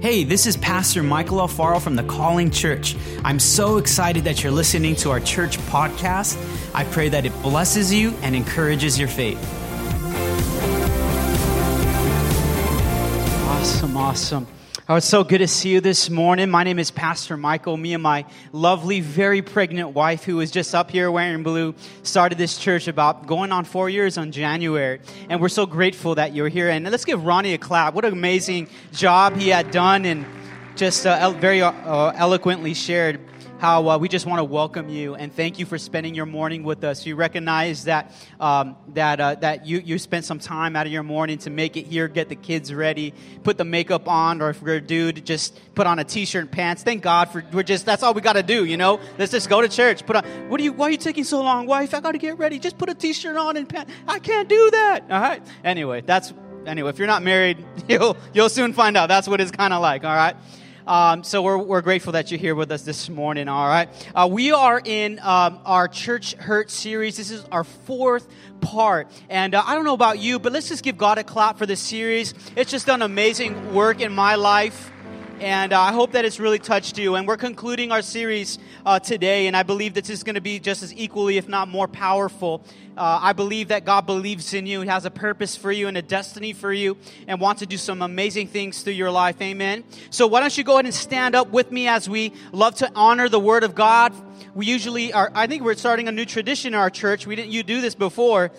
Hey, this is Pastor Michael Alfaro from the Calling Church. I'm so excited that you're listening to our church podcast. I pray that it blesses you and encourages your faith. Awesome, awesome. Oh, it's so good to see you this morning. My name is Pastor Michael. Me and my lovely, very pregnant wife, who is just up here wearing blue, started this church about going on four years on January. And we're so grateful that you're here. And let's give Ronnie a clap. What an amazing job he had done and just uh, very uh, eloquently shared how uh, we just want to welcome you and thank you for spending your morning with us. We recognize that um, that uh, that you you spent some time out of your morning to make it here, get the kids ready, put the makeup on, or if you're a dude, just put on a t-shirt and pants. Thank God for we're just that's all we got to do, you know. Let's just go to church. Put on. What are you? Why are you taking so long, wife? I got to get ready. Just put a t-shirt on and pants. I can't do that. All right. Anyway, that's anyway. If you're not married, you'll you'll soon find out. That's what it's kind of like. All right. Um, so we're, we're grateful that you're here with us this morning, all right? Uh, we are in um, our Church Hurt series. This is our fourth part. And uh, I don't know about you, but let's just give God a clap for this series. It's just done amazing work in my life and uh, I hope that it's really touched you. And we're concluding our series uh, today, and I believe that this is going to be just as equally, if not more powerful. Uh, I believe that God believes in you, He has a purpose for you and a destiny for you, and wants to do some amazing things through your life. Amen. So why don't you go ahead and stand up with me as we love to honor the Word of God. We usually are. I think we're starting a new tradition in our church. We didn't you do this before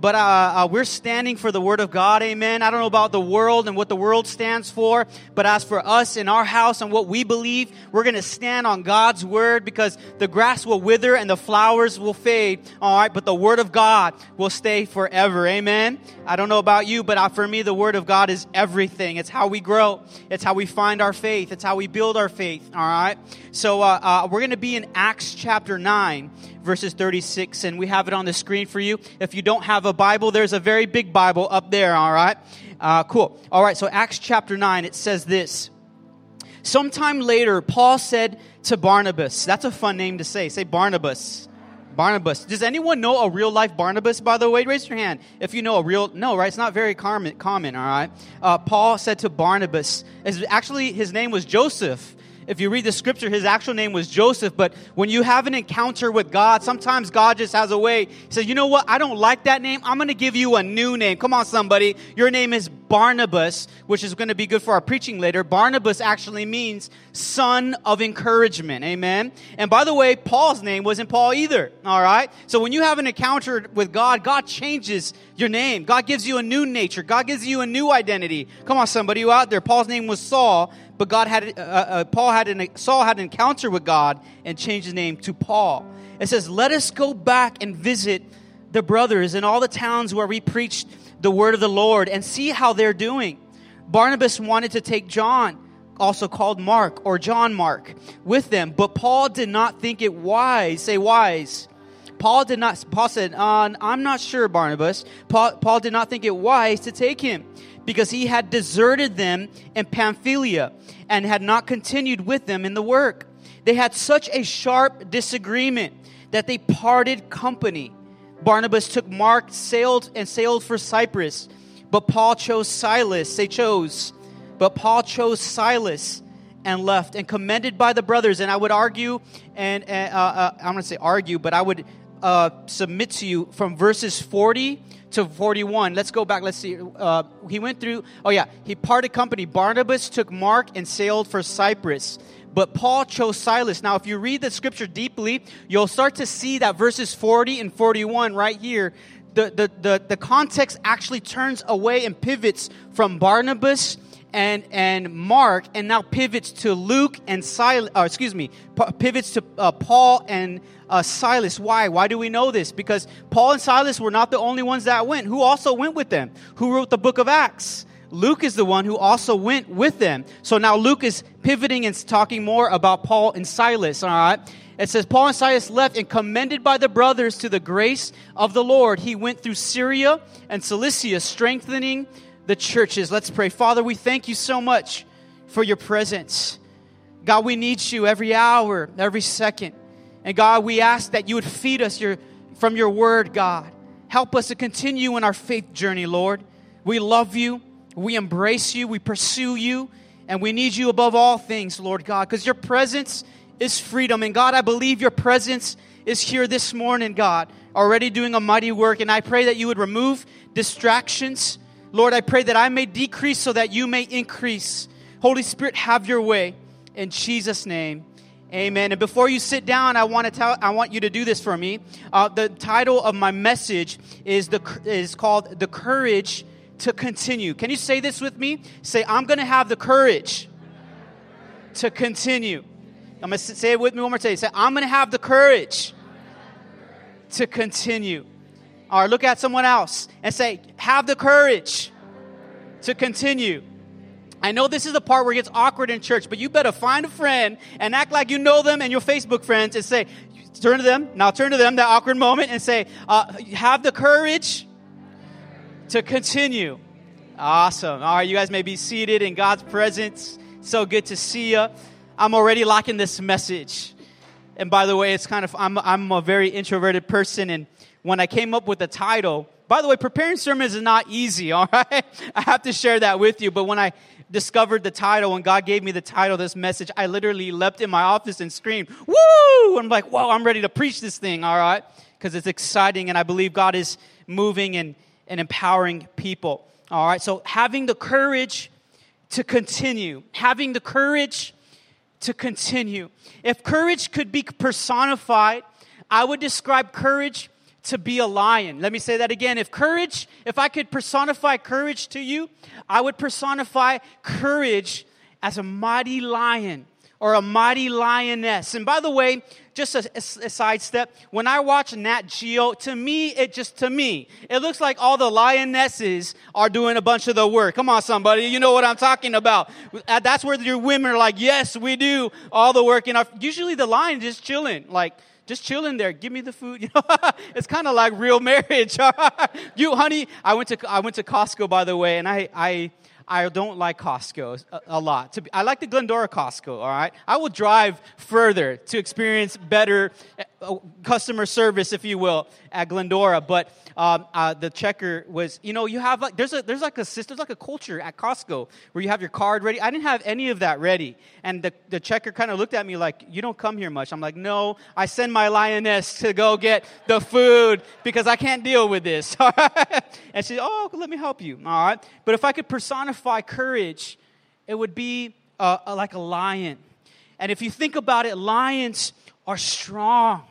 but uh, uh, we're standing for the Word of God, amen. I don't know about the world and what the world stands for, but as for us in our house and what we believe, we're going to stand on God's Word because the grass will wither and the flowers will fade, all right, but the Word of God will stay forever, amen. I don't know about you, but uh, for me, the Word of God is everything. It's how we grow, it's how we find our faith, it's how we build our faith, all right. So uh, uh we're going to be in Acts chapter 9 verses 36, and we have it on the screen for you. If you don't have a Bible, there's a very big Bible up there, all right? Uh, cool. All right, so Acts chapter 9, it says this. Sometime later, Paul said to Barnabas, that's a fun name to say. Say Barnabas. Barnabas. Does anyone know a real life Barnabas, by the way? Raise your hand if you know a real, no, right? It's not very common, common all right? Uh, Paul said to Barnabas, actually, his name was Joseph if you read the scripture, his actual name was Joseph. But when you have an encounter with God, sometimes God just has a way. He says, you know what? I don't like that name. I'm going to give you a new name. Come on, somebody. Your name is Barnabas, which is going to be good for our preaching later. Barnabas actually means son of encouragement. Amen. And by the way, Paul's name wasn't Paul either. All right. So when you have an encounter with God, God changes your name. God gives you a new nature. God gives you a new identity. Come on, somebody you out there. Paul's name was Saul, but God had uh, uh, Paul had an Saul had an encounter with God and changed his name to Paul. It says, "Let us go back and visit the brothers in all the towns where we preached the word of the Lord and see how they're doing." Barnabas wanted to take John, also called Mark or John Mark, with them, but Paul did not think it wise. Say wise. Paul did not. Paul said, uh, "I'm not sure, Barnabas." Paul, Paul did not think it wise to take him because he had deserted them in Pamphylia and had not continued with them in the work. They had such a sharp disagreement that they parted company. Barnabas took Mark, sailed and sailed for Cyprus, but Paul chose Silas. They chose, but Paul chose Silas and left, and commended by the brothers. And I would argue, and uh, uh, I'm going to say argue, but I would uh, submit to you from verses 40 to 41. Let's go back. Let's see. Uh, he went through, oh yeah, he parted company. Barnabas took Mark and sailed for Cyprus. But Paul chose Silas. Now, if you read the scripture deeply, you'll start to see that verses 40 and 41 right here, the, the, the, the context actually turns away and pivots from Barnabas and and Mark, and now pivots to Luke and Silas. Uh, excuse me, pivots to uh, Paul and uh, Silas. Why? Why do we know this? Because Paul and Silas were not the only ones that went. Who also went with them? Who wrote the book of Acts? Luke is the one who also went with them. So now Luke is pivoting and talking more about Paul and Silas. All right. It says, Paul and Silas left and commended by the brothers to the grace of the Lord. He went through Syria and Cilicia, strengthening the churches. Let's pray. Father, we thank you so much for your presence. God, we need you every hour, every second. And God, we ask that you would feed us your, from your word, God. Help us to continue in our faith journey, Lord. We love you. We embrace you. We pursue you. And we need you above all things, Lord God, because your presence is freedom. And God, I believe your presence is here this morning, God, already doing a mighty work. And I pray that you would remove distractions. Lord, I pray that I may decrease so that you may increase. Holy Spirit, have your way. In Jesus' name. Amen. And before you sit down, I want to tell, I want you to do this for me. Uh, the title of my message is the is called "The Courage to Continue." Can you say this with me? Say, "I'm going to have the courage to continue." I'm going to say it with me one more time. Say, "I'm going to have the courage to continue." Right, look at someone else and say, "Have the courage to continue." I know this is the part where it gets awkward in church, but you better find a friend and act like you know them and your Facebook friends and say, turn to them, now turn to them, that awkward moment, and say, uh, have the courage to continue. Awesome. All right, you guys may be seated in God's presence. So good to see you. I'm already liking this message. And by the way, it's kind of, I'm, I'm a very introverted person. And when I came up with the title, by the way, preparing sermons is not easy, all right? I have to share that with you. But when I discovered the title, when God gave me the title this message, I literally leapt in my office and screamed, Woo! I'm like, Whoa, I'm ready to preach this thing, all right? Because it's exciting and I believe God is moving and, and empowering people, all right? So having the courage to continue, having the courage to continue. If courage could be personified, I would describe courage to be a lion. Let me say that again. If courage, if I could personify courage to you, I would personify courage as a mighty lion or a mighty lioness. And by the way, just a, a, a, sidestep, when I watch Nat Geo, to me, it just, to me, it looks like all the lionesses are doing a bunch of the work. Come on, somebody. You know what I'm talking about. Uh, that's where your women are like, yes, we do all the work. And usually the lion just chilling, like, just chilling there. Give me the food. You know, it's kind of like real marriage. you, honey, I went to I went to Costco by the way, and I I I don't like Costco a, a lot. Be, I like the Glendora Costco. All right, I will drive further to experience better customer service, if you will, at Glendora. But um, uh, the checker was, you know, you have like there's a there's like a there's like a culture at Costco where you have your card ready. I didn't have any of that ready, and the the checker kind of looked at me like, "You don't come here much." I'm like, "No, I send my lioness to go get the food because I can't deal with this." and she, "Oh, let me help you." All right, but if I could personify courage, it would be uh, like a lion. And if you think about it, lions are strong.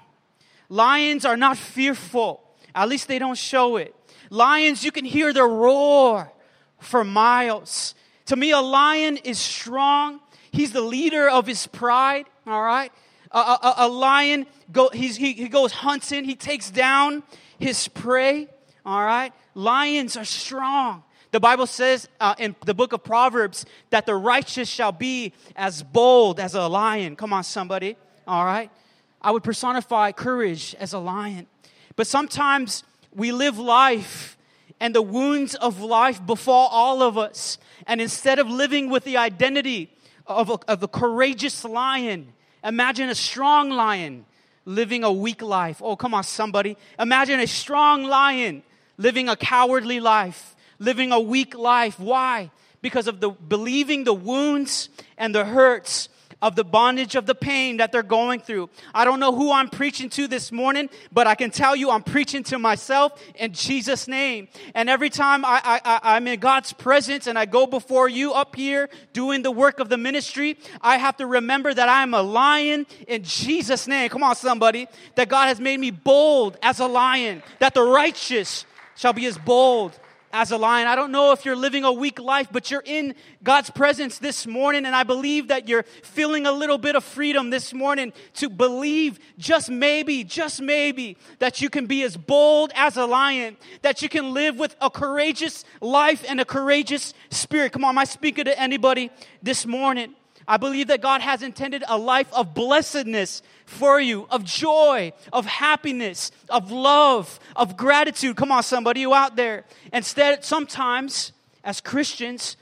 Lions are not fearful. At least they don't show it. Lions, you can hear their roar for miles. To me, a lion is strong. He's the leader of his pride, all right? A, a, a lion, go, he, he goes hunting, he takes down his prey, all right? Lions are strong. The Bible says uh, in the book of Proverbs that the righteous shall be as bold as a lion. Come on, somebody, all right? I would personify courage as a lion. But sometimes we live life and the wounds of life befall all of us. And instead of living with the identity of a, of a courageous lion, imagine a strong lion living a weak life. Oh, come on, somebody. Imagine a strong lion living a cowardly life, living a weak life. Why? Because of the believing the wounds and the hurts of the bondage of the pain that they're going through. I don't know who I'm preaching to this morning, but I can tell you I'm preaching to myself in Jesus' name. And every time I, I, I'm in God's presence and I go before you up here doing the work of the ministry, I have to remember that I'm a lion in Jesus' name. Come on, somebody. That God has made me bold as a lion, that the righteous shall be as bold as a lion. I don't know if you're living a weak life, but you're in God's presence this morning, and I believe that you're feeling a little bit of freedom this morning to believe just maybe, just maybe, that you can be as bold as a lion, that you can live with a courageous life and a courageous spirit. Come on, am I speaking to anybody this morning? I believe that God has intended a life of blessedness for you, of joy, of happiness, of love, of gratitude. Come on, somebody, you out there. Instead, sometimes as Christians,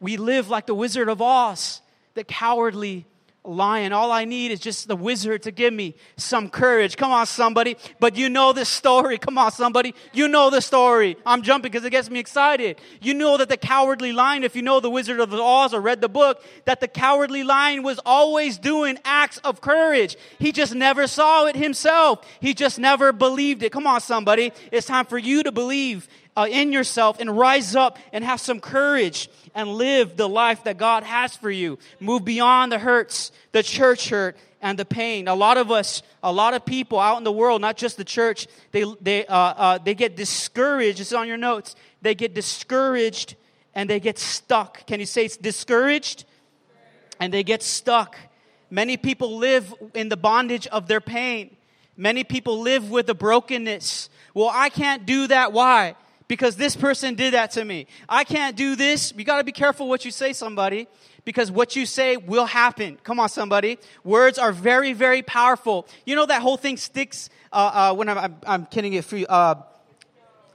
we live like the Wizard of Oz, the cowardly lion. All I need is just the wizard to give me some courage. Come on, somebody. But you know this story. Come on, somebody. You know the story. I'm jumping because it gets me excited. You know that the cowardly lion, if you know the Wizard of Oz or read the book, that the cowardly lion was always doing acts of courage. He just never saw it himself. He just never believed it. Come on, somebody. It's time for you to believe uh, in yourself and rise up and have some courage and live the life that God has for you. Move beyond the hurts, the church hurt, and the pain. A lot of us, a lot of people out in the world, not just the church, they, they, uh, uh, they get discouraged. It's on your notes. They get discouraged and they get stuck. Can you say it's discouraged? And they get stuck. Many people live in the bondage of their pain. Many people live with the brokenness. Well, I can't do that. Why? Because this person did that to me. I can't do this. You got to be careful what you say, somebody, because what you say will happen. Come on, somebody. Words are very, very powerful. You know that whole thing sticks uh, uh, when I'm, I'm, I'm kidding it for you. Uh,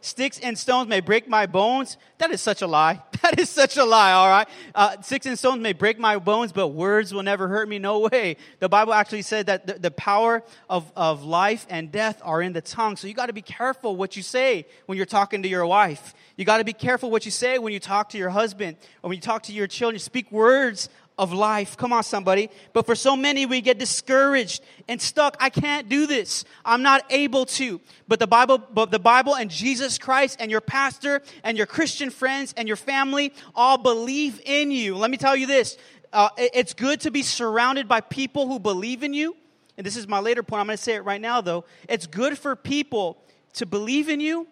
Sticks and stones may break my bones. That is such a lie. That is such a lie, all right? Uh, sticks and stones may break my bones, but words will never hurt me. No way. The Bible actually said that the, the power of, of life and death are in the tongue. So you got to be careful what you say when you're talking to your wife. You got to be careful what you say when you talk to your husband or when you talk to your children. Speak words of life. Come on, somebody. But for so many, we get discouraged and stuck. I can't do this. I'm not able to. But the Bible, but the Bible and Jesus Christ and your pastor and your Christian friends and your family all believe in you. Let me tell you this. Uh, it's good to be surrounded by people who believe in you. And this is my later point. I'm going to say it right now, though. It's good for people to believe in you.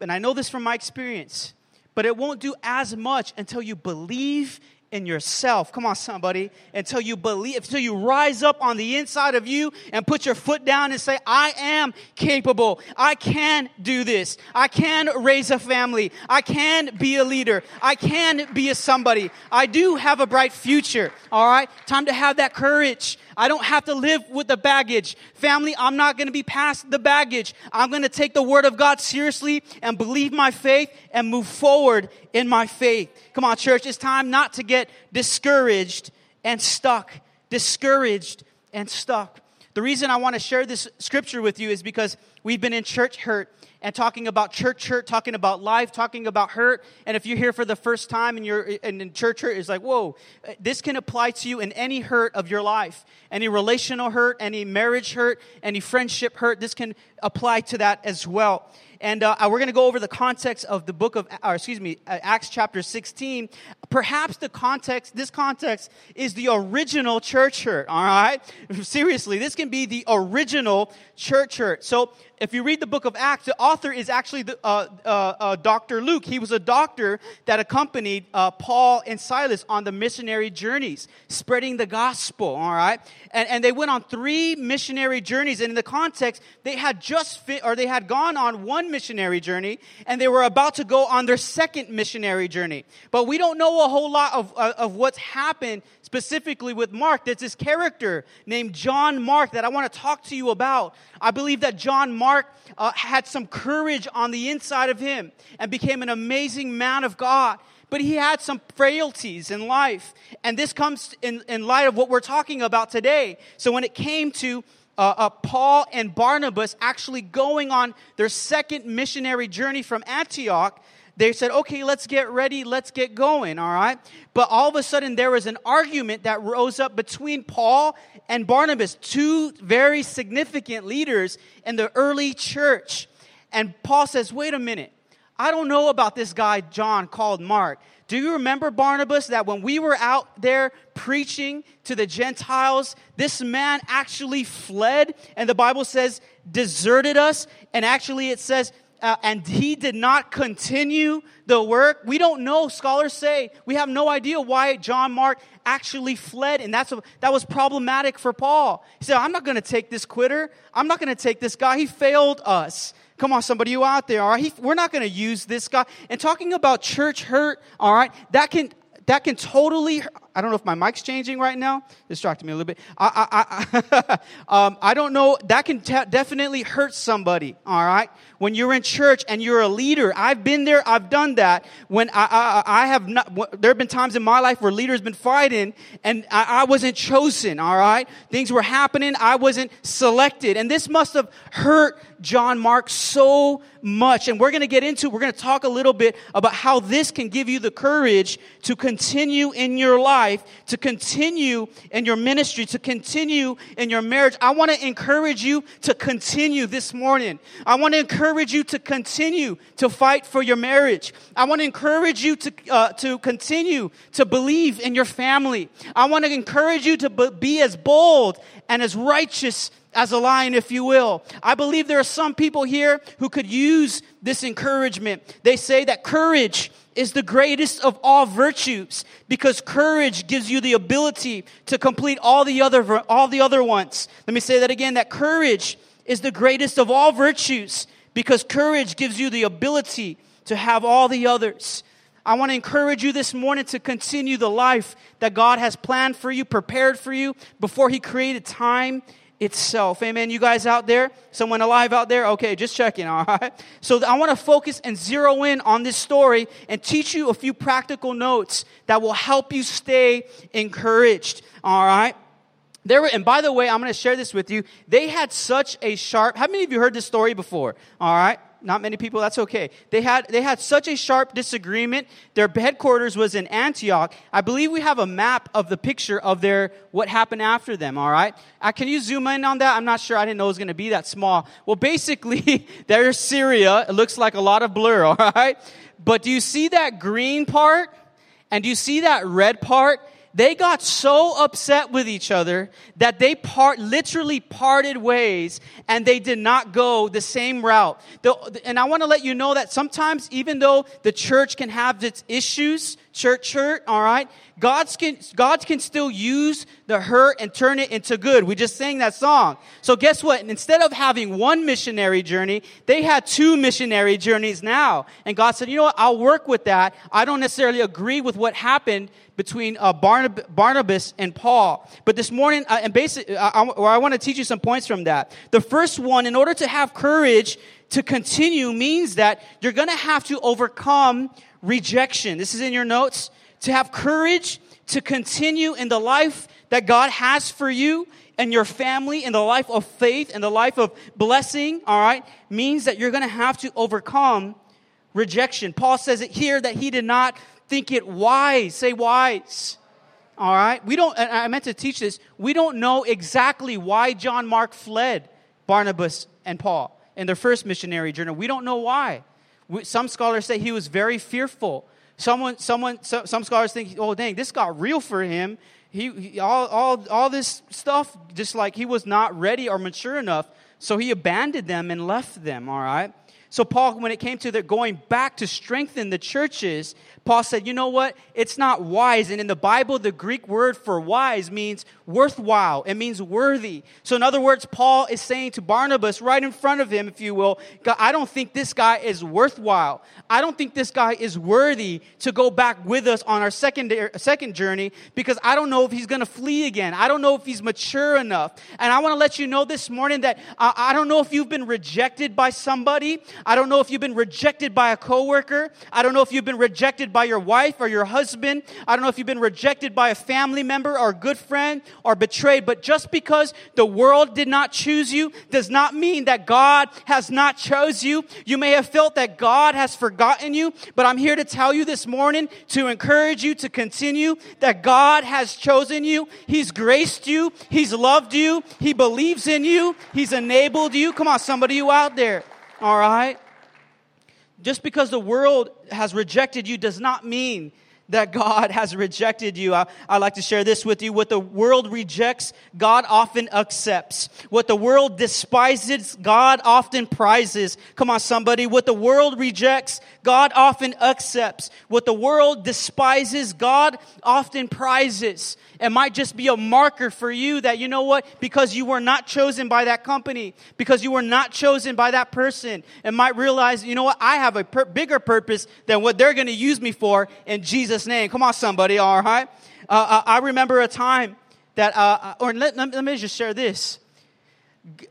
And I know this from my experience but it won't do as much until you believe in yourself. Come on, somebody. Until you believe, until you rise up on the inside of you and put your foot down and say, I am capable. I can do this. I can raise a family. I can be a leader. I can be a somebody. I do have a bright future. All right. Time to have that courage. I don't have to live with the baggage. Family, I'm not going to be past the baggage. I'm going to take the word of God seriously and believe my faith and move forward in my faith. Come on, church. It's time not to get discouraged and stuck. Discouraged and stuck. The reason I want to share this scripture with you is because we've been in church hurt and talking about church hurt, talking about life, talking about hurt. And if you're here for the first time and you're in church hurt, it's like, whoa, this can apply to you in any hurt of your life. Any relational hurt, any marriage hurt, any friendship hurt, this can apply to that as well. And uh, we're going to go over the context of the book of, or excuse me, uh, Acts chapter 16. Perhaps the context, this context is the original church hurt, all right? Seriously, this can be the original church hurt. So if you read the book of Acts, the author is actually the, uh, uh, uh, Dr. Luke. He was a doctor that accompanied uh, Paul and Silas on the missionary journeys, spreading the gospel, all right? And, and they went on three missionary journeys. And in the context, they had just fit, or they had gone on one missionary journey, and they were about to go on their second missionary journey. But we don't know a whole lot of, uh, of what's happened specifically with Mark. There's this character named John Mark that I want to talk to you about. I believe that John Mark uh, had some courage on the inside of him and became an amazing man of God. But he had some frailties in life. And this comes in, in light of what we're talking about today. So when it came to uh, uh, Paul and Barnabas actually going on their second missionary journey from Antioch, they said, okay, let's get ready, let's get going, all right? But all of a sudden, there was an argument that rose up between Paul and Barnabas, two very significant leaders in the early church. And Paul says, wait a minute, I don't know about this guy, John, called Mark. Do you remember, Barnabas, that when we were out there preaching to the Gentiles, this man actually fled, and the Bible says, deserted us, and actually it says, uh, and he did not continue the work. We don't know. Scholars say we have no idea why John Mark actually fled, and that's a, that was problematic for Paul. He said, "I'm not going to take this quitter. I'm not going to take this guy. He failed us." Come on, somebody, you out there, all right? He, we're not going to use this guy. And talking about church hurt, all right, that can that can totally I don't know if my mic's changing right now. Distracted me a little bit. I, I, I, um, I don't know. That can te- definitely hurt somebody, all right? When you're in church and you're a leader, I've been there, I've done that. When I, I, I have not, there have been times in my life where leaders have been fighting and I, I wasn't chosen, all right? Things were happening, I wasn't selected. And this must have hurt John Mark so much. And we're going to get into, we're going to talk a little bit about how this can give you the courage to continue in your life, to continue in your ministry, to continue in your marriage. I want to encourage you to continue this morning. I want to encourage you to continue to fight for your marriage. I want to encourage you to, uh, to continue to believe in your family. I want to encourage you to be as bold and as righteous as a lion, if you will. I believe there are some people here who could use this encouragement. They say that courage is the greatest of all virtues because courage gives you the ability to complete all the other, all the other ones. Let me say that again, that courage is the greatest of all virtues because courage gives you the ability to have all the others. I want to encourage you this morning to continue the life that God has planned for you, prepared for you before He created time itself. Amen. You guys out there? Someone alive out there? Okay, just checking, all right? So I want to focus and zero in on this story and teach you a few practical notes that will help you stay encouraged, all right? There were, and by the way, I'm going to share this with you. They had such a sharp, how many of you heard this story before? All right not many people, that's okay. They had, they had such a sharp disagreement. Their headquarters was in Antioch. I believe we have a map of the picture of their, what happened after them, all right? Uh, can you zoom in on that? I'm not sure. I didn't know it was going to be that small. Well, basically, there's Syria. It looks like a lot of blur, all right? But do you see that green part? And do you see that red part? They got so upset with each other that they part, literally parted ways and they did not go the same route. The, and I want to let you know that sometimes, even though the church can have its issues, church, hurt, all right, God can, God can still use the hurt and turn it into good. We just sang that song. So guess what? Instead of having one missionary journey, they had two missionary journeys now. And God said, you know what? I'll work with that. I don't necessarily agree with what happened between uh, Barnab- Barnabas and Paul. But this morning, uh, and basically, uh, I, I want to teach you some points from that. The first one, in order to have courage to continue, means that you're going to have to overcome rejection. This is in your notes. To have courage to continue in the life that God has for you and your family, in the life of faith and the life of blessing, all right, means that you're going to have to overcome rejection. Paul says it here that he did not think it wise. Say wise. All right? We don't, I meant to teach this. We don't know exactly why John Mark fled Barnabas and Paul in their first missionary journey. We don't know why. We, some scholars say he was very fearful. Someone, someone, so, some scholars think, oh, dang, this got real for him. He, he, all, all, all this stuff, just like he was not ready or mature enough. So he abandoned them and left them, all right? So, Paul, when it came to going back to strengthen the churches, Paul said, you know what? It's not wise. And in the Bible, the Greek word for wise means worthwhile. It means worthy. So, in other words, Paul is saying to Barnabas right in front of him, if you will, I don't think this guy is worthwhile. I don't think this guy is worthy to go back with us on our second, second journey because I don't know if he's going to flee again. I don't know if he's mature enough. And I want to let you know this morning that I, I don't know if you've been rejected by somebody. I don't know if you've been rejected by a coworker. I don't know if you've been rejected by your wife or your husband. I don't know if you've been rejected by a family member or a good friend or betrayed. But just because the world did not choose you does not mean that God has not chose you. You may have felt that God has forgotten you, but I'm here to tell you this morning to encourage you to continue that God has chosen you. He's graced you. He's loved you. He believes in you. He's enabled you. Come on, somebody you out there. All right? Just because the world has rejected you does not mean that God has rejected you. I, I, like to share this with you. What the world rejects, God often accepts. What the world despises, God often prizes. Come on, somebody. What the world rejects, God often accepts. What the world despises, God often prizes. It might just be a marker for you that, you know what, because you were not chosen by that company, because you were not chosen by that person, it might realize, you know what, I have a per- bigger purpose than what they're going to use me for in Jesus' name. Come on, somebody, all right? Uh, I remember a time that, uh, or let, let me just share this.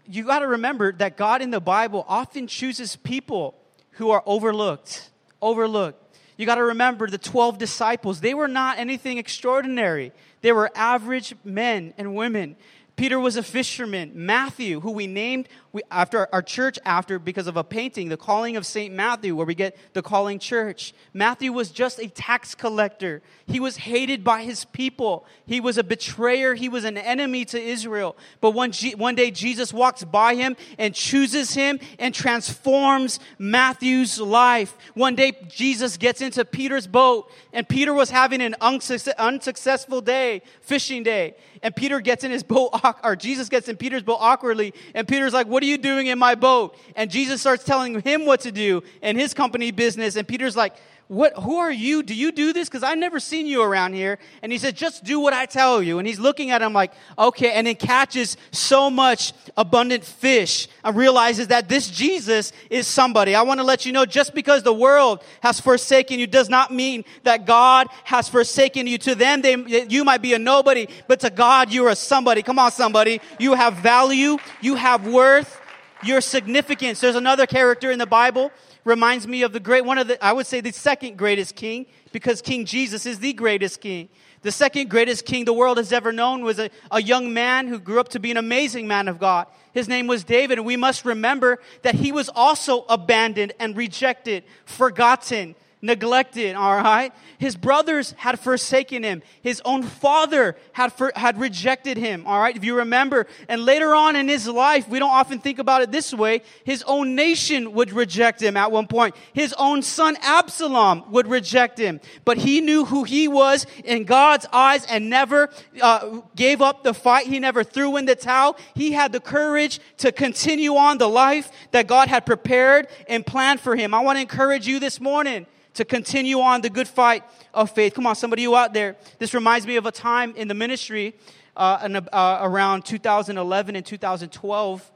You got to remember that God in the Bible often chooses people who are overlooked. Overlooked. You got to remember the 12 disciples, they were not anything extraordinary. They were average men and women. Peter was a fisherman. Matthew, who we named we, after our church after because of a painting, the calling of St. Matthew, where we get the calling church. Matthew was just a tax collector. He was hated by his people. He was a betrayer. He was an enemy to Israel. But one, G- one day Jesus walks by him and chooses him and transforms Matthew's life. One day Jesus gets into Peter's boat and Peter was having an unsuccessful day, fishing day. And Peter gets in his boat, or Jesus gets in Peter's boat awkwardly. And Peter's like, What are you doing in my boat? And Jesus starts telling him what to do in his company business. And Peter's like, what, who are you? Do you do this? Because I've never seen you around here. And he said, just do what I tell you. And he's looking at him like, okay. And then catches so much abundant fish and realizes that this Jesus is somebody. I want to let you know just because the world has forsaken you does not mean that God has forsaken you. To them, they, you might be a nobody, but to God, you are somebody. Come on, somebody. You have value. You have worth. Your significance. There's another character in the Bible reminds me of the great, one of the, I would say the second greatest king, because King Jesus is the greatest king. The second greatest king the world has ever known was a, a young man who grew up to be an amazing man of God. His name was David, and we must remember that he was also abandoned and rejected, forgotten, neglected, all right? His brothers had forsaken him. His own father had, for, had rejected him, all right? If you remember. And later on in his life, we don't often think about it this way, his own nation would reject him at one point. His own son Absalom would reject him. But he knew who he was in God's eyes and never uh, gave up the fight. He never threw in the towel. He had the courage to continue on the life that God had prepared and planned for him. I want to encourage you this morning to continue on the good fight of faith. Come on, somebody you out there. This reminds me of a time in the ministry uh, in, uh, around 2011 and 2012.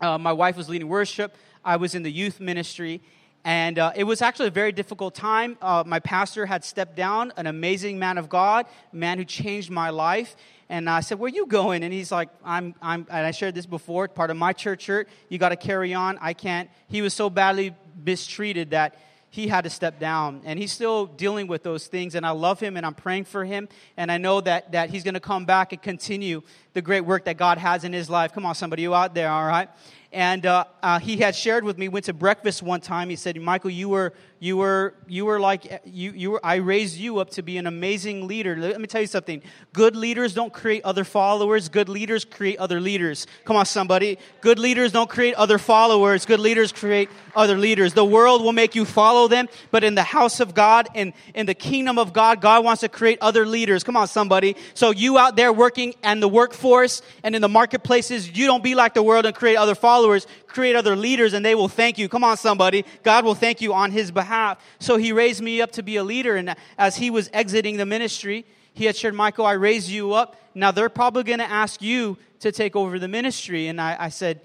Uh, my wife was leading worship. I was in the youth ministry. And uh, it was actually a very difficult time. Uh, my pastor had stepped down, an amazing man of God, man who changed my life. And I said, Where you going? And he's like, I'm, I'm, and I shared this before, part of my church hurt. You got to carry on. I can't. He was so badly mistreated that he had to step down. And he's still dealing with those things and i love him and i'm praying for him. And i know that, that he's going to come back and continue the great work that god has in his life. Come on somebody you out there all right? And uh, uh, he had shared with me went to breakfast one time. He said michael you were you were you were like you you were i raised you up to be an amazing leader. Let me tell you something. Good leaders don't create other followers. Good leaders create other leaders. Come on somebody. Good leaders don't create other followers. Good leaders create other leaders. The world will make you follow them but in the house of god and in the kingdom of god god wants to create other leaders. Come on somebody. So you out there working and the workforce and in the marketplaces you don't be like the world and create other followers create other leaders and they will thank you come on somebody god will thank you on his behalf. So he raised me up to be a leader. And as he was exiting the ministry, he had shared, Michael, I raised you up. Now they're probably going to ask you to take over the ministry. And I, I said,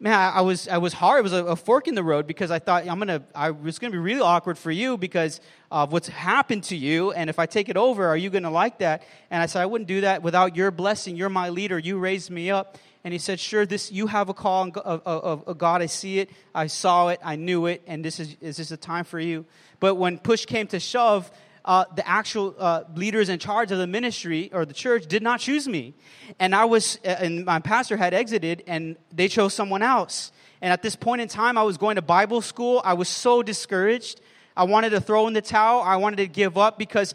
man, I, was, I was hard. It was a, a, fork in the road because I thought I'm to, I was going to be really awkward for you because of what's happened to you. And if I take it over, are you going to like that? And I said, I wouldn't do that without your blessing. You're my leader. You raised me up. And he said, Sure, this, you have a call of, of, of God. I see it. I saw it. I knew it. And this is, is this a time for you? But when push came to shove, uh, the actual uh, leaders in charge of the ministry or the church did not choose me. And I was, uh, and my pastor had exited and they chose someone else. And at this point in time, I was going to Bible school. I was so discouraged. I wanted to throw in the towel. I wanted to give up because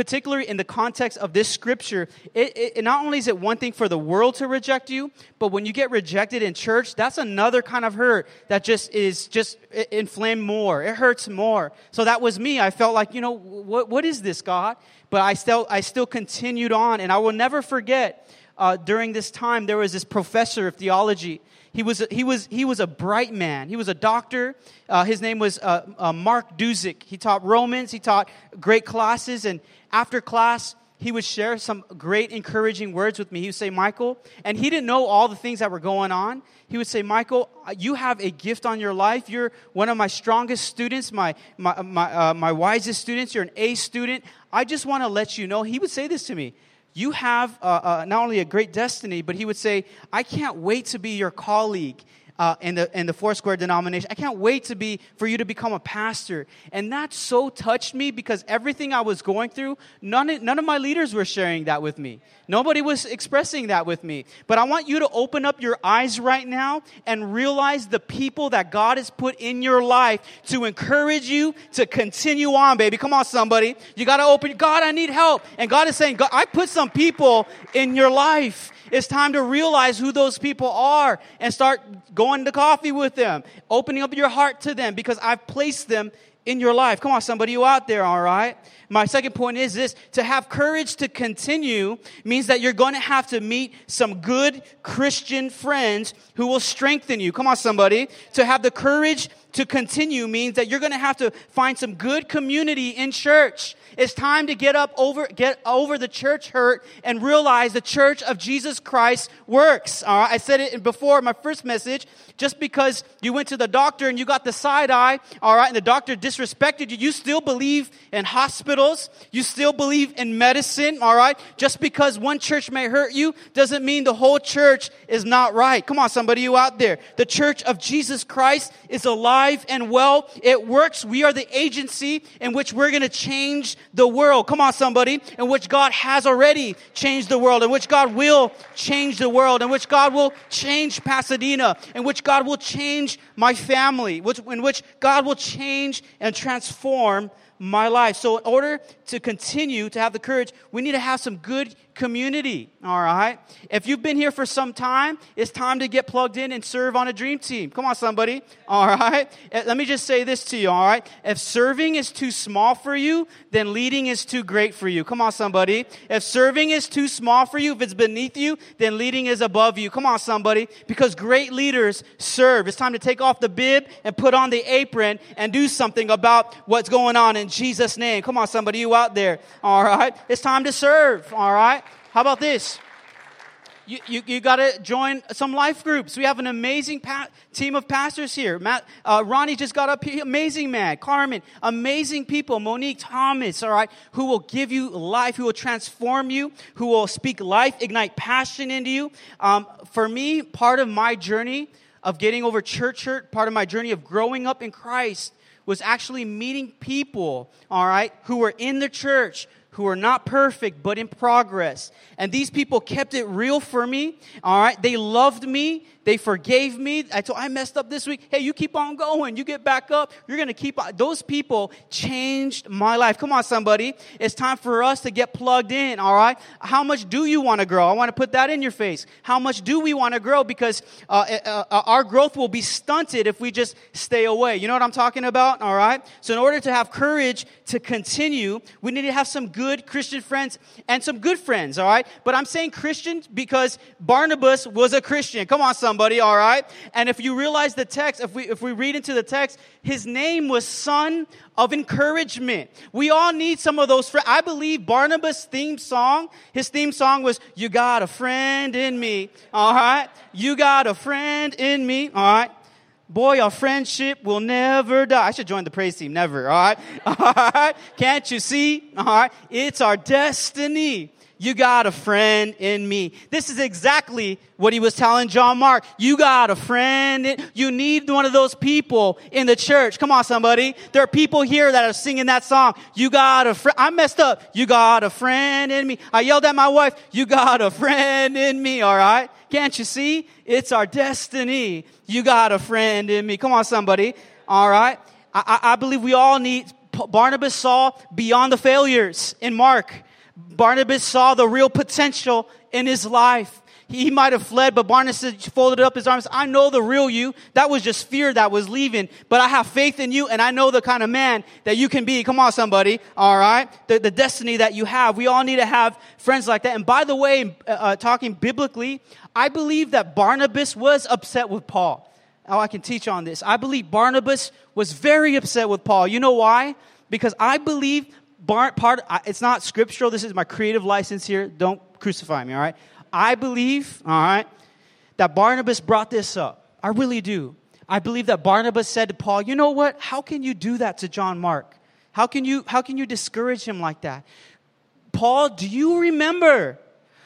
particularly in the context of this scripture, it, it, not only is it one thing for the world to reject you, but when you get rejected in church, that's another kind of hurt that just is just inflamed more. It hurts more. So that was me. I felt like, you know, what, what is this, God? But I still, I still continued on, and I will never forget. Uh, during this time, there was this professor of theology he was, he was, he was a bright man. He was a doctor. Uh, his name was uh, uh, Mark Duzick. He taught Romans. He taught great classes. And after class, he would share some great encouraging words with me. He would say, Michael, and he didn't know all the things that were going on. He would say, Michael, you have a gift on your life. You're one of my strongest students, my, my, my, uh, my wisest students. You're an A student. I just want to let you know. He would say this to me. You have uh, uh, not only a great destiny, but he would say, I can't wait to be your colleague uh, in the in the Foursquare denomination. I can't wait to be for you to become a pastor. And that so touched me because everything I was going through, none of, none of my leaders were sharing that with me. Nobody was expressing that with me. But I want you to open up your eyes right now and realize the people that God has put in your life to encourage you to continue on, baby. Come on, somebody. You got to open. God, I need help. And God is saying, God, I put some people in your life. It's time to realize who those people are and start going to coffee with them, opening up your heart to them because I've placed them in your life. Come on, somebody, you out there, all right? My second point is this to have courage to continue means that you're going to have to meet some good Christian friends who will strengthen you. Come on, somebody. To have the courage to continue means that you're going to have to find some good community in church. It's time to get up over, get over the church hurt and realize the church of Jesus Christ works. All right. I said it before my first message. Just because you went to the doctor and you got the side eye, all right, and the doctor disrespected you, you still believe in hospitals. You still believe in medicine, all right? Just because one church may hurt you doesn't mean the whole church is not right. Come on, somebody, you out there. The church of Jesus Christ is alive and well. It works. We are the agency in which we're going to change the world. Come on, somebody, in which God has already changed the world, in which God will change the world, in which God will change Pasadena, in which God will change my family, in which God will change and transform my life. So, in order to continue to have the courage, we need to have some good community, all right? If you've been here for some time, it's time to get plugged in and serve on a dream team. Come on, somebody, all right? Eh, let me just say this to you, all right? If serving is too small for you, then leading is too great for you. Come on, somebody. If serving is too small for you, if it's beneath you, then leading is above you. Come on, somebody, because great leaders serve. It's time to take off the bib and put on the apron and do something about what's going on in Jesus' name. Come on, somebody, you out there, all right? It's time to serve, all right? How about this? You, you, you got to join some life groups. We have an amazing pa- team of pastors here. Matt, uh, Ronnie just got up here. Amazing man. Carmen, amazing people. Monique Thomas, all right, who will give you life, who will transform you, who will speak life, ignite passion into you. Um, for me, part of my journey of getting over church hurt, part of my journey of growing up in Christ was actually meeting people, all right, who were in the church, who are not perfect but in progress. And these people kept it real for me. All right. They loved me. They forgave me. I told I messed up this week. Hey, you keep on going. You get back up. You're going to keep on. Those people changed my life. Come on, somebody. It's time for us to get plugged in. All right. How much do you want to grow? I want to put that in your face. How much do we want to grow? Because uh, uh, uh, our growth will be stunted if we just stay away. You know what I'm talking about? All right. So in order to have courage to continue, we need to have some good Christian friends and some good friends. All right. But I'm saying Christians because Barnabas was a Christian. Come on, somebody, all right? And if you realize the text, if we, if we read into the text, his name was Son of Encouragement. We all need some of those friends. I believe Barnabas' theme song, his theme song was, You got a friend in me, all right? You got a friend in me, all right? Boy, our friendship will never die. I should join the praise team, never, all right? All right? Can't you see? All right? It's our destiny. You got a friend in me. This is exactly what he was telling John Mark. You got a friend. You need one of those people in the church. Come on, somebody. There are people here that are singing that song. You got a friend. I messed up. You got a friend in me. I yelled at my wife. You got a friend in me. All right. Can't you see? It's our destiny. You got a friend in me. Come on, somebody. All right. I, I, I believe we all need, Barnabas saw beyond the failures in Mark. Barnabas saw the real potential in his life. He might have fled, but Barnabas folded up his arms. I know the real you. That was just fear that was leaving, but I have faith in you and I know the kind of man that you can be. Come on, somebody. All right. The, the destiny that you have. We all need to have friends like that. And by the way, uh, uh talking biblically, I believe that Barnabas was upset with Paul. Oh, I can teach on this. I believe Barnabas was very upset with Paul. You know why? Because I believe bar, part, it's not scriptural. This is my creative license here. Don't crucify me, all right? I believe, all right, that Barnabas brought this up. I really do. I believe that Barnabas said to Paul, you know what? How can you do that to John Mark? How can you, how can you discourage him like that? Paul, do you remember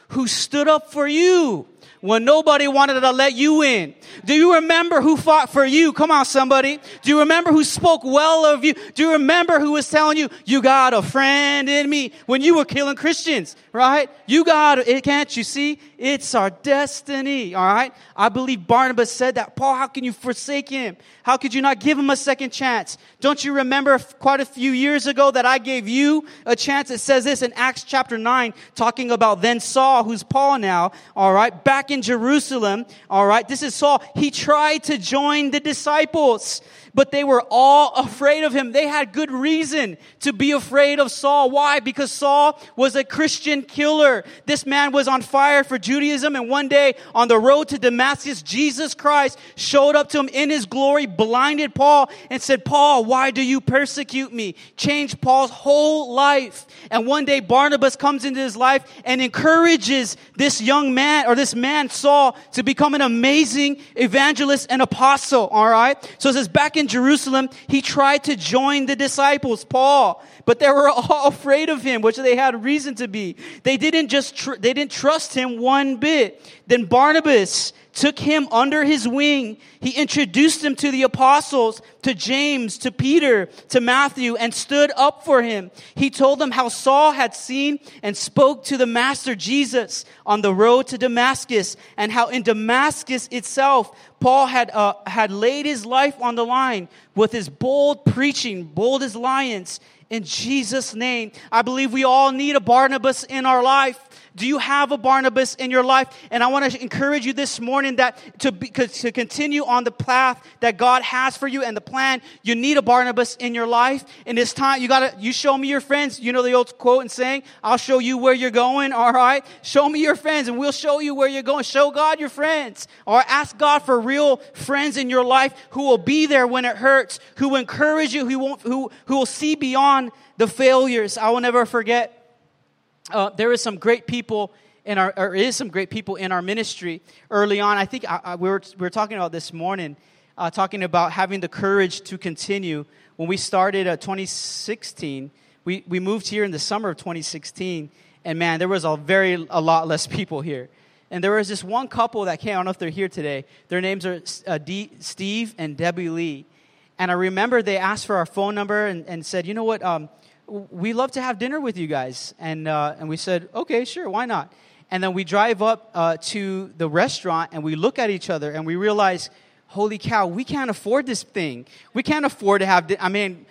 who stood up for you when nobody wanted to let you in? Do you remember who fought for you? Come on, somebody. Do you remember who spoke well of you? Do you remember who was telling you, you got a friend in me when you were killing Christians, right? You got it. Can't you see? It's our destiny, all right? I believe Barnabas said that. Paul, how can you forsake him? How could you not give him a second chance? Don't you remember quite a few years ago that I gave you a chance? It says this in Acts chapter 9, talking about then Saul, who's Paul now, all right, back in Jerusalem, all right? This is Saul. He tried to join the disciples but they were all afraid of him. They had good reason to be afraid of Saul. Why? Because Saul was a Christian killer. This man was on fire for Judaism, and one day on the road to Damascus, Jesus Christ showed up to him in his glory, blinded Paul, and said, Paul, why do you persecute me? Changed Paul's whole life. And one day Barnabas comes into his life and encourages this young man, or this man, Saul, to become an amazing evangelist and apostle. All right? So it says, back in in Jerusalem, he tried to join the disciples, Paul, but they were all afraid of him, which they had reason to be. They didn't just, tr- they didn't trust him one bit. Then Barnabas took him under his wing. He introduced him to the apostles, to James, to Peter, to Matthew, and stood up for him. He told them how Saul had seen and spoke to the Master Jesus on the road to Damascus, and how in Damascus itself, Paul had, uh, had laid his life on the line with his bold preaching, bold as lions, in Jesus' name. I believe we all need a Barnabas in our life. Do you have a Barnabas in your life? And I want to encourage you this morning that to, be, to continue on the path that God has for you and the plan, you need a Barnabas in your life. And it's time, you gotta, you show me your friends. You know the old quote and saying, I'll show you where you're going. All right. Show me your friends and we'll show you where you're going. Show God your friends or ask God for real friends in your life who will be there when it hurts, who encourage you, who won't, who, who will see beyond the failures. I will never forget uh, there is some great people in our, or is some great people in our ministry early on. I think I, I, we, were, we were talking about this morning, uh, talking about having the courage to continue. When we started uh, 2016, we, we moved here in the summer of 2016, and man, there was a very, a lot less people here. And there was this one couple that came, I don't know if they're here today. Their names are uh, D, Steve and Debbie Lee. And I remember they asked for our phone number and, and said, you know what, um, we love to have dinner with you guys. And, uh, and we said, okay, sure, why not? And then we drive up uh, to the restaurant and we look at each other and we realize, holy cow, we can't afford this thing. We can't afford to have, di- I mean,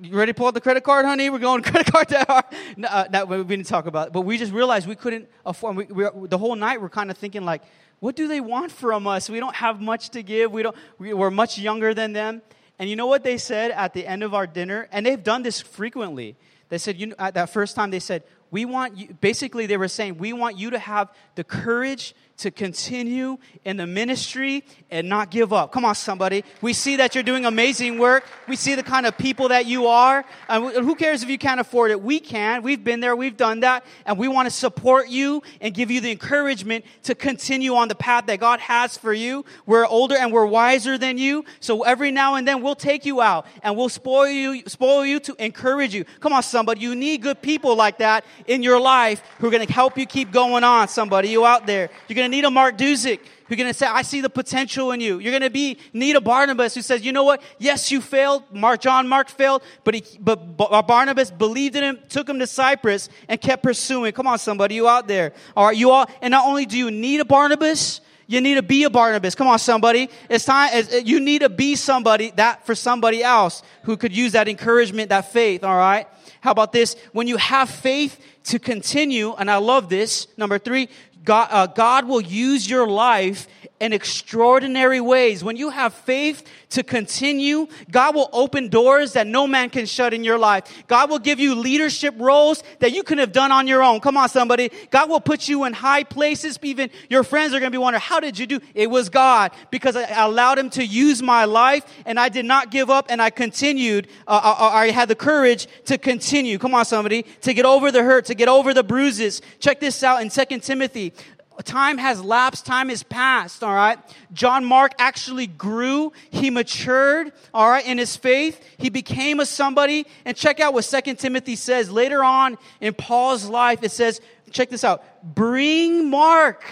you ready to pull out the credit card, honey? We're going credit card to our, uh, that we didn't talk about it. But we just realized we couldn't afford, we, we, the whole night we're kind of thinking like, what do they want from us? We don't have much to give. We don't, we, we're much younger than them. And you know what they said at the end of our dinner? And they've done this frequently. They said, you know, at that first time, they said, we want you, basically, they were saying, we want you to have the courage to continue in the ministry and not give up. Come on, somebody. We see that you're doing amazing work. We see the kind of people that you are. And who cares if you can't afford it? We can. We've been there. We've done that. And we want to support you and give you the encouragement to continue on the path that God has for you. We're older and we're wiser than you. So every now and then we'll take you out and we'll spoil you, spoil you to encourage you. Come on, somebody. You need good people like that in your life who are going to help you keep going on. Somebody, you out there. You're going to need a Mark Dusick who's going to say, I see the potential in you. You're going to be need a Barnabas who says, you know what? Yes, you failed. Mark, John Mark failed, but he, but uh, Barnabas believed in him, took him to Cyprus, and kept pursuing. Come on, somebody, you out there? All right, you all. And not only do you need a Barnabas, you need to be a Barnabas. Come on, somebody. It's time. You need to be somebody that for somebody else who could use that encouragement, that faith. All right. How about this? When you have faith to continue, and I love this. Number three, God, uh, God will use your life in extraordinary ways. When you have faith to continue, God will open doors that no man can shut in your life. God will give you leadership roles that you couldn't have done on your own. Come on, somebody. God will put you in high places. Even your friends are going to be wondering, how did you do? It was God because I allowed him to use my life and I did not give up and I continued. Uh, I, uh, uh, I had the courage to continue. Come on, somebody. To get over the hurt, to get over the bruises. Check this out in Second Timothy time has lapsed, time has passed, all right? John Mark actually grew, he matured, all right, in his faith. He became a somebody. And check out what Second Timothy says later on in Paul's life. It says, check this out. Bring Mark.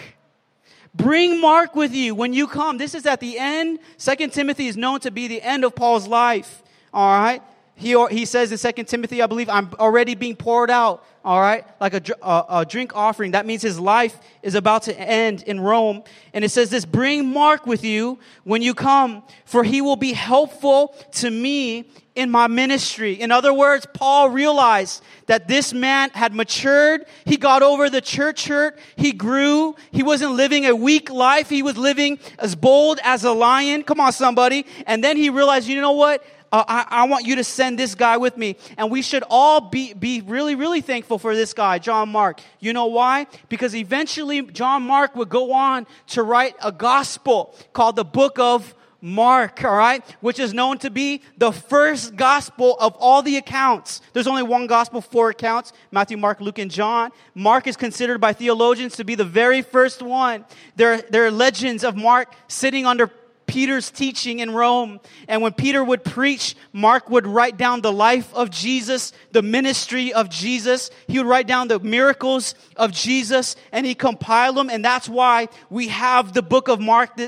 Bring Mark with you when you come. This is at the end. Second Timothy is known to be the end of Paul's life. All right. He, he says in Second Timothy, I believe, I'm already being poured out all right, like a, a, a, drink offering. That means his life is about to end in Rome. And it says this, bring Mark with you when you come, for he will be helpful to me in my ministry. In other words, Paul realized that this man had matured. He got over the church hurt. He grew. He wasn't living a weak life. He was living as bold as a lion. Come on, somebody. And then he realized, you know what? Uh, I, I, want you to send this guy with me. And we should all be, be really, really thankful for this guy, John Mark. You know why? Because eventually John Mark would go on to write a gospel called the book of Mark, all right, which is known to be the first gospel of all the accounts. There's only one gospel, four accounts Matthew, Mark, Luke, and John. Mark is considered by theologians to be the very first one. There, there are legends of Mark sitting under Peter's teaching in Rome. And when Peter would preach, Mark would write down the life of Jesus, the ministry of Jesus. He would write down the miracles of Jesus and he compiled them. And that's why we have the book of Mark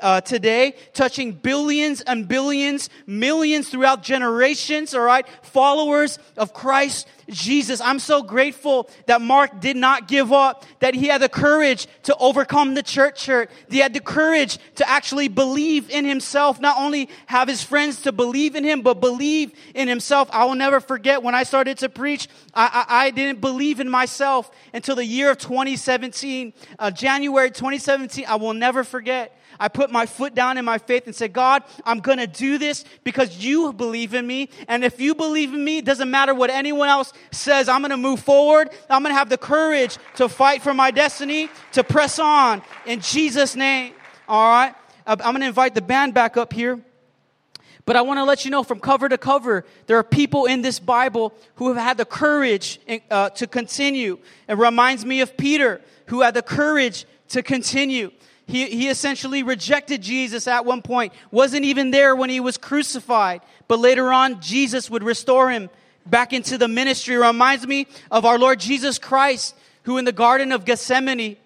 uh, today, touching billions and billions, millions throughout generations, all right? Followers of Christ Jesus. I'm so grateful that Mark did not give up, that he had the courage to overcome the church hurt. He had the courage to actually believe in himself, not only have his friends to believe in him, but believe in himself. I will never forget when I started to preach, I, I, I didn't believe in myself until the year of 2017, uh, January 2017. I will never forget. I put my foot down in my faith and said, God, I'm going to do this because you believe in me. And if you believe in me, it doesn't matter what anyone else says. I'm going to move forward. I'm going to have the courage to fight for my destiny, to press on in Jesus' name. All right. I'm going to invite the band back up here. But I want to let you know from cover to cover, there are people in this Bible who have had the courage uh, to continue. It reminds me of Peter, who had the courage to continue. He, he essentially rejected Jesus at one point, wasn't even there when he was crucified. But later on, Jesus would restore him back into the ministry. Reminds me of our Lord Jesus Christ, who in the Garden of Gethsemane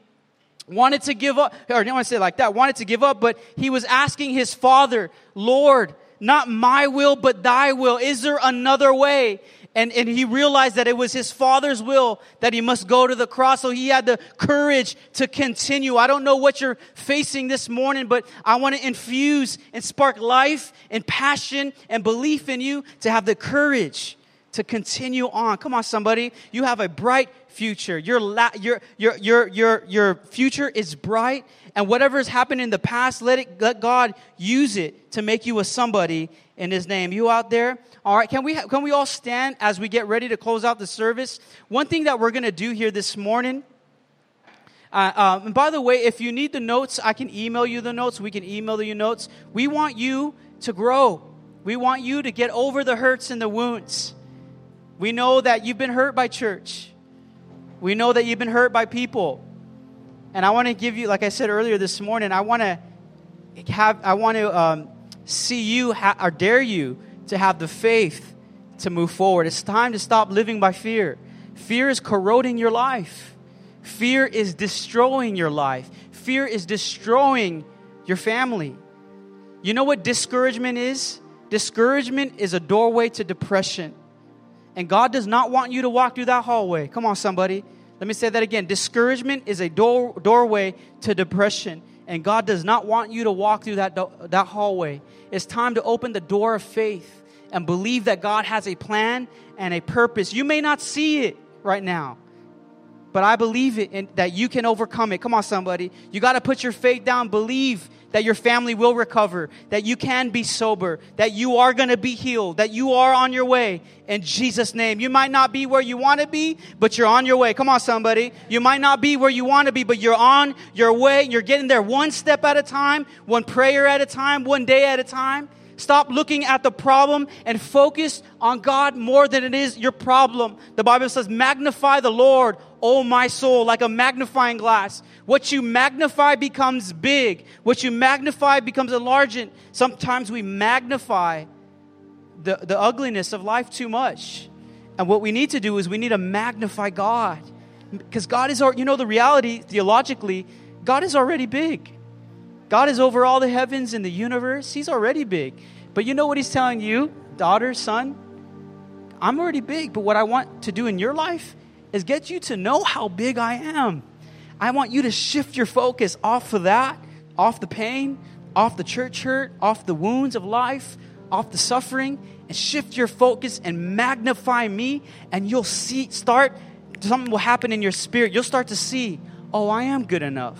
wanted to give up, or I don't want to say like that, wanted to give up, but he was asking his Father, Lord, not my will, but thy will. Is there another way? And, and he realized that it was his father's will that he must go to the cross. So he had the courage to continue. I don't know what you're facing this morning, but I want to infuse and spark life and passion and belief in you to have the courage to continue on. Come on, somebody. You have a bright future. Your, la- your, your, your, your, your future is bright. And whatever has happened in the past, let, it, let God use it to make you a somebody in His name. You out there? All right, can we, can we all stand as we get ready to close out the service? One thing that we're going to do here this morning. Uh, um, and by the way, if you need the notes, I can email you the notes. We can email you notes. We want you to grow. We want you to get over the hurts and the wounds. We know that you've been hurt by church. We know that you've been hurt by people. And I want to give you, like I said earlier this morning, I want to have, I want to um, see you ha- or dare you to have the faith to move forward. It's time to stop living by fear. Fear is corroding your life. Fear is destroying your life. Fear is destroying your family. You know what discouragement is? Discouragement is a doorway to depression. And God does not want you to walk through that hallway. Come on, somebody. Let me say that again. Discouragement is a door, doorway to depression. And God does not want you to walk through that, do- that hallway. It's time to open the door of faith and believe that God has a plan and a purpose. You may not see it right now, but I believe it and that you can overcome it. Come on, somebody. You got to put your faith down. Believe that your family will recover, that you can be sober, that you are going to be healed, that you are on your way in Jesus' name. You might not be where you want to be, but you're on your way. Come on, somebody. You might not be where you want to be, but you're on your way. You're getting there one step at a time, one prayer at a time, one day at a time. Stop looking at the problem and focus on God more than it is your problem. The Bible says, magnify the Lord, O my soul, like a magnifying glass. What you magnify becomes big. What you magnify becomes enlarged. Sometimes we magnify the, the ugliness of life too much. And what we need to do is we need to magnify God. Because God is, our, you know, the reality, theologically, God is already big. God is over all the heavens and the universe. He's already big. But you know what He's telling you, daughter, son? I'm already big, but what I want to do in your life is get you to know how big I am. I want you to shift your focus off of that, off the pain, off the church hurt, off the wounds of life, off the suffering, and shift your focus and magnify me, and you'll see, start, something will happen in your spirit. You'll start to see, oh, I am good enough.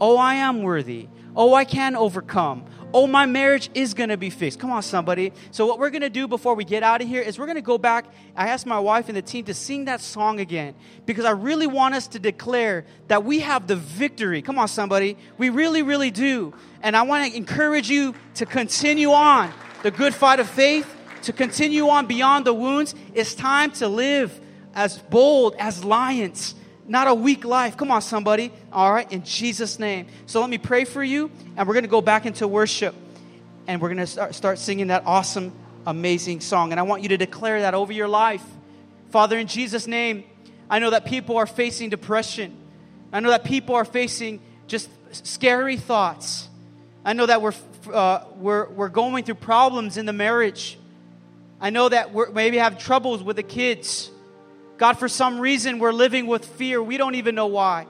Oh, I am worthy. Oh, I can overcome. Oh, my marriage is going to be fixed. Come on, somebody. So, what we're going to do before we get out of here is we're going to go back. I asked my wife and the team to sing that song again because I really want us to declare that we have the victory. Come on, somebody. We really, really do. And I want to encourage you to continue on the good fight of faith, to continue on beyond the wounds. It's time to live as bold as lions not a weak life. Come on, somebody. All right, in Jesus' name. So let me pray for you, and we're going to go back into worship, and we're going to start, start singing that awesome, amazing song. And I want you to declare that over your life. Father, in Jesus' name, I know that people are facing depression. I know that people are facing just scary thoughts. I know that we're, uh, we're, we're going through problems in the marriage. I know that we maybe have troubles with the kids. God, for some reason, we're living with fear. We don't even know why.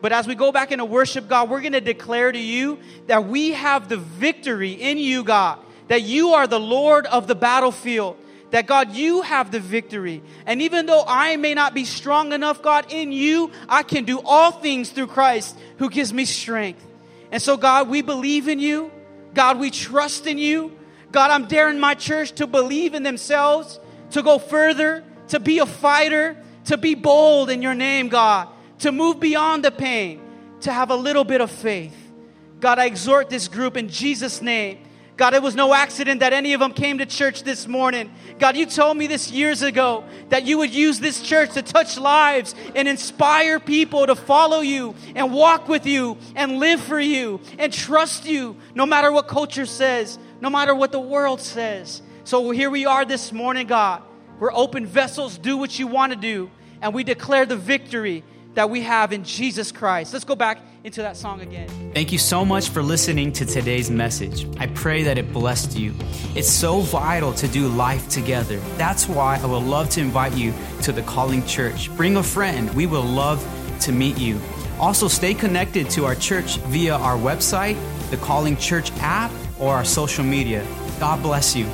But as we go back into worship, God, we're going to declare to you that we have the victory in you, God, that you are the Lord of the battlefield, that God, you have the victory. And even though I may not be strong enough, God, in you, I can do all things through Christ who gives me strength. And so, God, we believe in you. God, we trust in you. God, I'm daring my church to believe in themselves, to go further, to be a fighter, to be bold in your name, God, to move beyond the pain, to have a little bit of faith. God, I exhort this group in Jesus' name. God, it was no accident that any of them came to church this morning. God, you told me this years ago that you would use this church to touch lives and inspire people to follow you and walk with you and live for you and trust you no matter what culture says, no matter what the world says. So here we are this morning, God. We're open vessels, do what you want to do, and we declare the victory that we have in Jesus Christ. Let's go back into that song again. Thank you so much for listening to today's message. I pray that it blessed you. It's so vital to do life together. That's why I would love to invite you to the Calling Church. Bring a friend. We will love to meet you. Also, stay connected to our church via our website, the Calling Church app, or our social media. God bless you.